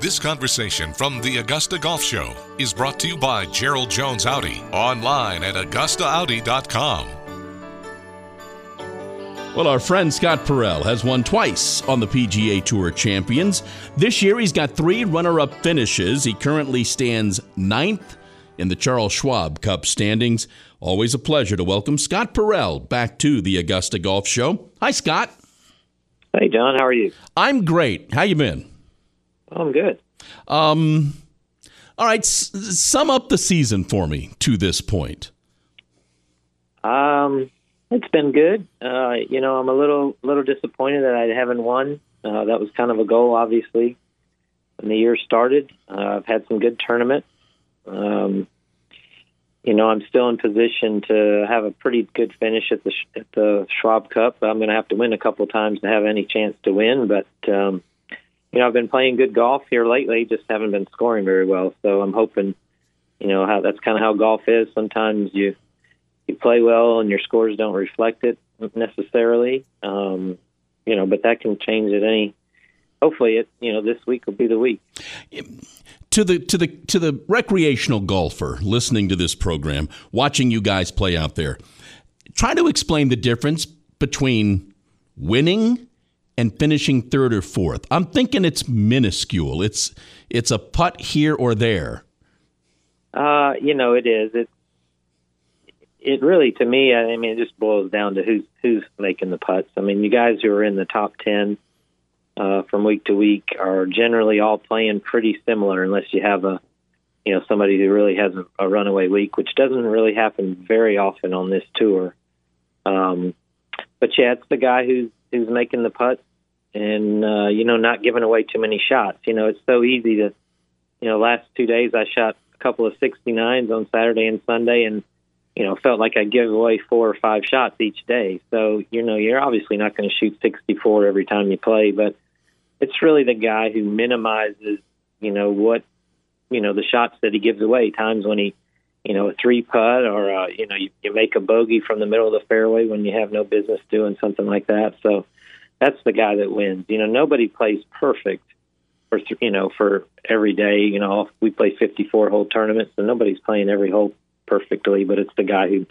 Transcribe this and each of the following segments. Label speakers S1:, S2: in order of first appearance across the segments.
S1: This conversation from the Augusta Golf Show is brought to you by Gerald Jones Audi, online at AugustaAudi.com.
S2: Well, our friend Scott Parel has won twice on the PGA Tour Champions. This year, he's got three runner up finishes. He currently stands ninth in the Charles Schwab Cup standings. Always a pleasure to welcome Scott Parel back to the Augusta Golf Show. Hi, Scott.
S3: Hey, John. How are you?
S2: I'm great. How you been?
S3: I'm good.
S2: Um, all right. S- sum up the season for me to this point.
S3: Um, it's been good. Uh, you know, I'm a little little disappointed that I haven't won. Uh, that was kind of a goal, obviously, when the year started. Uh, I've had some good tournaments. Um, you know, I'm still in position to have a pretty good finish at the at the Schwab Cup. I'm going to have to win a couple times to have any chance to win, but um, I've been playing good golf here lately. Just haven't been scoring very well. So I'm hoping, you know, how that's kind of how golf is. Sometimes you you play well and your scores don't reflect it necessarily. Um, you know, but that can change at any. Hopefully, it you know this week will be the week.
S2: To the to the to the recreational golfer listening to this program, watching you guys play out there, try to explain the difference between winning and finishing third or fourth. I'm thinking it's minuscule. It's it's a putt here or there.
S3: Uh, you know, it is. It it really to me, I mean, it just boils down to who's who's making the putts. I mean, you guys who are in the top ten uh, from week to week are generally all playing pretty similar, unless you have a you know somebody who really has a, a runaway week, which doesn't really happen very often on this tour. Um, but yeah, it's the guy who's who's making the putts and uh, you know not giving away too many shots. You know, it's so easy to you know last two days I shot a couple of 69s on Saturday and Sunday, and you know felt like I give away four or five shots each day. So you know you're obviously not going to shoot 64 every time you play, but it's really the guy who minimizes you know what you know the shots that he gives away. Times when he you know, a three putt or, uh, you know, you, you make a bogey from the middle of the fairway when you have no business doing something like that. So that's the guy that wins. You know, nobody plays perfect for, you know, for every day. You know, we play 54 hole tournaments and nobody's playing every hole perfectly, but it's the guy who,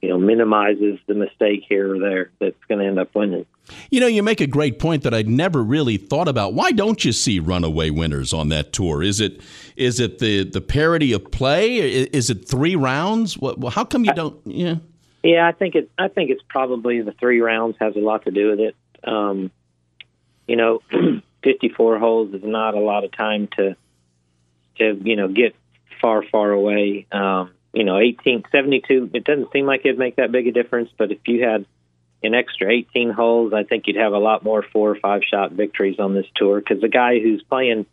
S3: you know, minimizes the mistake here or there that's going to end up winning.
S2: You know, you make a great point that I'd never really thought about. Why don't you see runaway winners on that tour? Is it is it the the parity of play? Is it three rounds? What, how come you don't? Yeah.
S3: Yeah, I think it. I think it's probably the three rounds has a lot to do with it. Um, you know, 54 holes is not a lot of time to to you know get far far away. Um, you know, 18, 72. It doesn't seem like it'd make that big a difference, but if you had an extra 18 holes, I think you'd have a lot more four or five shot victories on this tour because the guy who's playing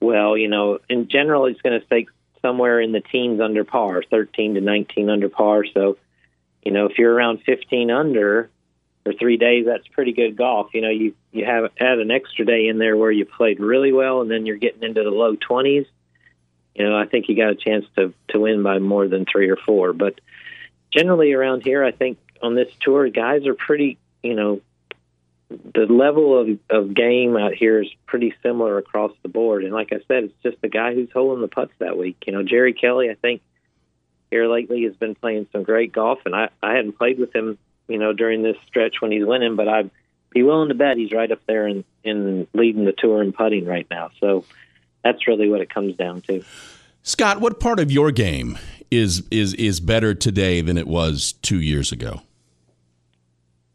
S3: well, you know, in general, he's going to stay somewhere in the teens under par, 13 to 19 under par. So, you know, if you're around 15 under for three days, that's pretty good golf. You know, you you have add an extra day in there where you played really well, and then you're getting into the low 20s. You know, I think you got a chance to to win by more than three or four. But generally around here, I think on this tour, guys are pretty, you know, the level of, of game out here is pretty similar across the board. And like I said, it's just the guy who's holding the putts that week. You know, Jerry Kelly, I think here lately has been playing some great golf, and I I hadn't played with him, you know, during this stretch when he's winning, but I'd be willing to bet he's right up there in in leading the tour in putting right now. So that's really what it comes down to.
S2: Scott, what part of your game is is is better today than it was two years ago?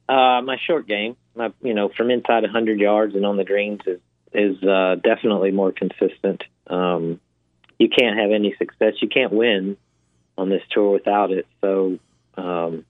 S3: Uh, my short game, my you know, from inside 100 yards and on the greens is is uh, definitely more consistent. Um, you can't have any success. You can't win on this tour without it. So, um,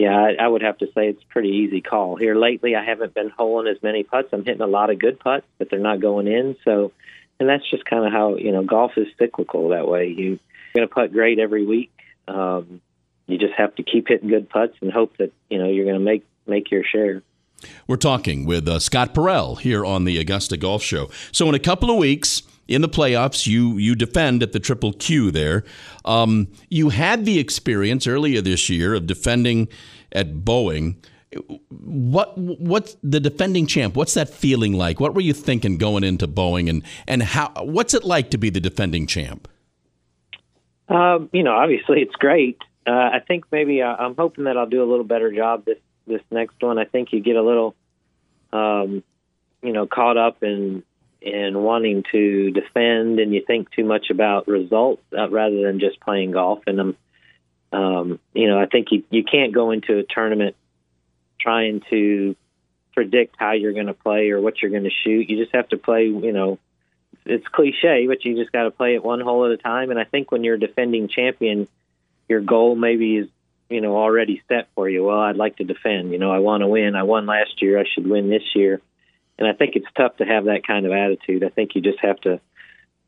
S3: yeah, I, I would have to say it's a pretty easy call. Here lately, I haven't been holing as many putts. I'm hitting a lot of good putts, but they're not going in. So, and that's just kind of how you know golf is cyclical that way. You, you're going to putt great every week. Um, you just have to keep hitting good putts and hope that you know you're going to make make your share.
S2: We're talking with uh, Scott Parel here on the Augusta Golf Show. So in a couple of weeks in the playoffs, you you defend at the Triple Q there. Um, you had the experience earlier this year of defending at Boeing. What what's the defending champ? What's that feeling like? What were you thinking going into Boeing, and and how? What's it like to be the defending champ?
S3: Uh, you know, obviously it's great. Uh, I think maybe uh, I'm hoping that I'll do a little better job this this next one. I think you get a little, um, you know, caught up in in wanting to defend, and you think too much about results uh, rather than just playing golf. And um, um, you know, I think you you can't go into a tournament trying to predict how you're going to play or what you're going to shoot. You just have to play. You know, it's cliche, but you just got to play it one hole at a time. And I think when you're a defending champion, your goal maybe is you know already set for you. Well, I'd like to defend. You know, I want to win. I won last year. I should win this year. And I think it's tough to have that kind of attitude. I think you just have to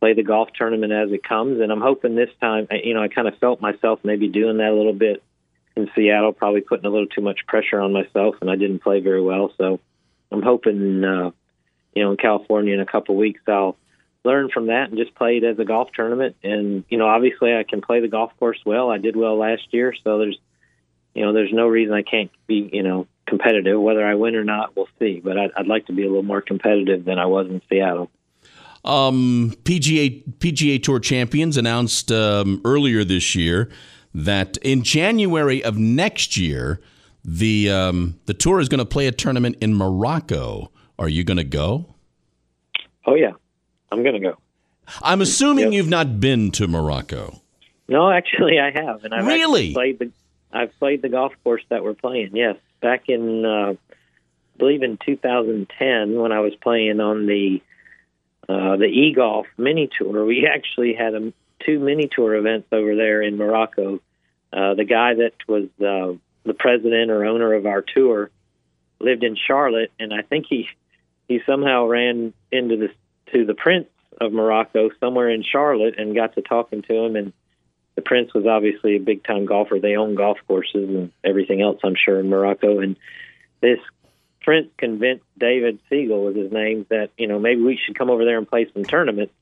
S3: play the golf tournament as it comes. And I'm hoping this time, you know, I kind of felt myself maybe doing that a little bit in Seattle, probably putting a little too much pressure on myself, and I didn't play very well. So I'm hoping, uh, you know, in California in a couple weeks, I'll learn from that and just play it as a golf tournament. And you know, obviously, I can play the golf course well. I did well last year, so there's, you know, there's no reason I can't be, you know, competitive. Whether I win or not, we'll see. But I'd, I'd like to be a little more competitive than I was in Seattle.
S2: Um, PGA PGA Tour champions announced um, earlier this year that in January of next year, the um, the tour is going to play a tournament in Morocco. Are you going to go?
S3: Oh yeah, I'm going to go.
S2: I'm assuming yep. you've not been to Morocco.
S3: No, actually, I have, and I've
S2: really
S3: played the I've played the golf course that we're playing. Yes, back in uh, I believe in 2010 when I was playing on the uh, the e golf mini tour. We actually had a, two mini tour events over there in Morocco. Uh, the guy that was uh, the president or owner of our tour lived in Charlotte, and I think he he somehow ran into the to the prince of Morocco somewhere in Charlotte and got to talking to him and the prince was obviously a big time golfer. They own golf courses and everything else, I'm sure, in Morocco. And this prince convinced David Siegel was his name that you know maybe we should come over there and play some tournaments.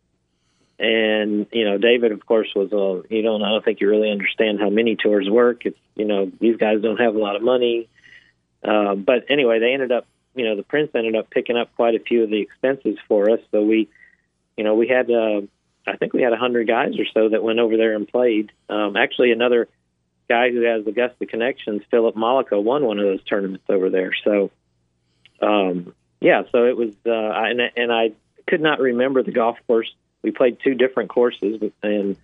S3: And you know, David, of course, was a you don't I don't think you really understand how many tours work. It's you know these guys don't have a lot of money. Uh, but anyway, they ended up you know the prince ended up picking up quite a few of the expenses for us. So we you know we had. Uh, I think we had a hundred guys or so that went over there and played. Um, actually, another guy who has Augusta connections, Philip Mollica, won one of those tournaments over there. So, um, yeah, so it was, uh, and, and I could not remember the golf course. We played two different courses, and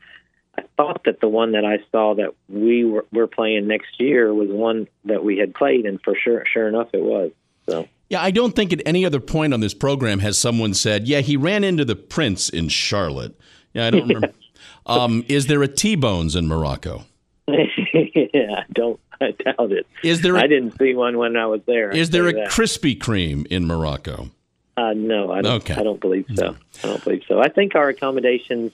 S3: I thought that the one that I saw that we were, were playing next year was one that we had played, and for sure, sure enough, it was. So.
S2: Yeah, I don't think at any other point on this program has someone said, "Yeah, he ran into the prince in Charlotte." Yeah, I don't remember. um, is there a T-Bones in Morocco?
S3: yeah, I don't. I doubt it.
S2: Is there? I
S3: didn't see one when I was there.
S2: Is there a that. Krispy Kreme in Morocco?
S3: Uh, no, I don't. Okay. I don't believe so. I don't believe so. I think our accommodations.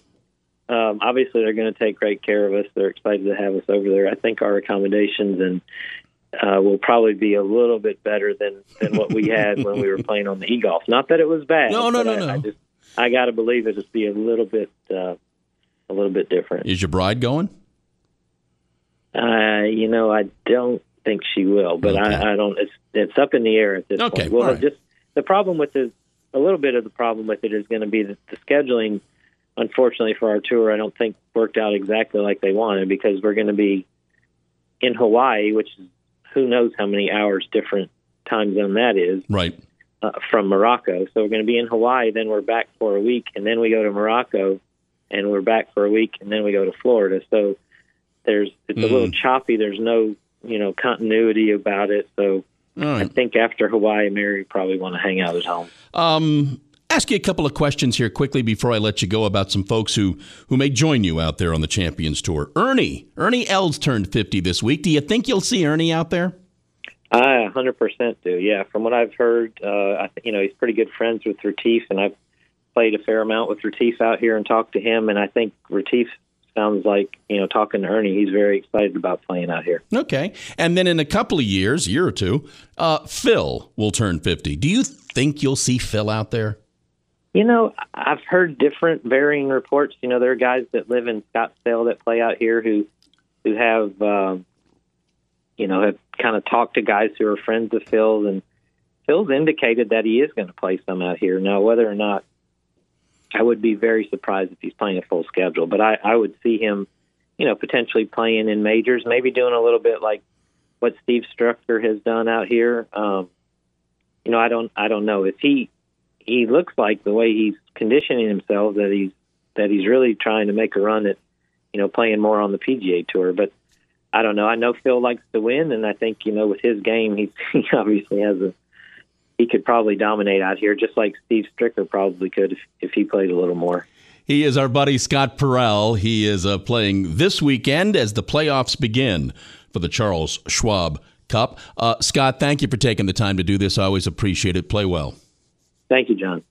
S3: Um, obviously, they're going to take great care of us. They're excited to have us over there. I think our accommodations and uh, will probably be a little bit better than than what we had when we were playing on the e golf. Not that it was bad.
S2: No, no, no,
S3: I,
S2: no.
S3: I just I got to believe it just be a little bit uh, a little bit different.
S2: Is your bride going?
S3: Uh, you know, I don't think she will, but okay. I, I don't. It's it's up in the air at this
S2: okay.
S3: point. Well,
S2: right.
S3: just the problem with it, a little bit of the problem with it is going to be that the scheduling. Unfortunately for our tour, I don't think worked out exactly like they wanted because we're going to be in Hawaii, which is who knows how many hours different time zone that is.
S2: Right.
S3: Uh, from Morocco. So we're going to be in Hawaii, then we're back for a week, and then we go to Morocco, and we're back for a week, and then we go to Florida. So there's it's mm. a little mm. choppy. There's no you know continuity about it. So right. I think after Hawaii, Mary probably want to hang out at home.
S2: Um, ask you a couple of questions here quickly before I let you go about some folks who who may join you out there on the Champions Tour. Ernie, Ernie Els turned 50 this week. Do you think you'll see Ernie out there?
S3: I 100% do. Yeah, from what I've heard, uh, I th- you know he's pretty good friends with Retief, and I've played a fair amount with Retief out here and talked to him, and I think Retief sounds like you know talking to Ernie, he's very excited about playing out here.
S2: Okay, and then in a couple of years, year or two, uh, Phil will turn 50. Do you think you'll see Phil out there?
S3: You know, I've heard different, varying reports. You know, there are guys that live in Scottsdale that play out here who who have. Uh, you know, have kind of talked to guys who are friends of Phil's, and Phil's indicated that he is going to play some out here. Now, whether or not, I would be very surprised if he's playing a full schedule, but I, I would see him, you know, potentially playing in majors, maybe doing a little bit like what Steve Stricker has done out here. Um, you know, I don't, I don't know if he, he looks like the way he's conditioning himself that he's that he's really trying to make a run at, you know, playing more on the PGA Tour. But I don't know. I know Phil likes to win, and I think you know with his game, he, he obviously has a he could probably dominate out here, just like Steve Stricker probably could if, if he played a little more.
S2: He is our buddy Scott Parel. He is uh, playing this weekend as the playoffs begin for the Charles Schwab Cup. Uh, Scott, thank you for taking the time to do this. I always appreciate it. Play well.
S3: Thank you, John.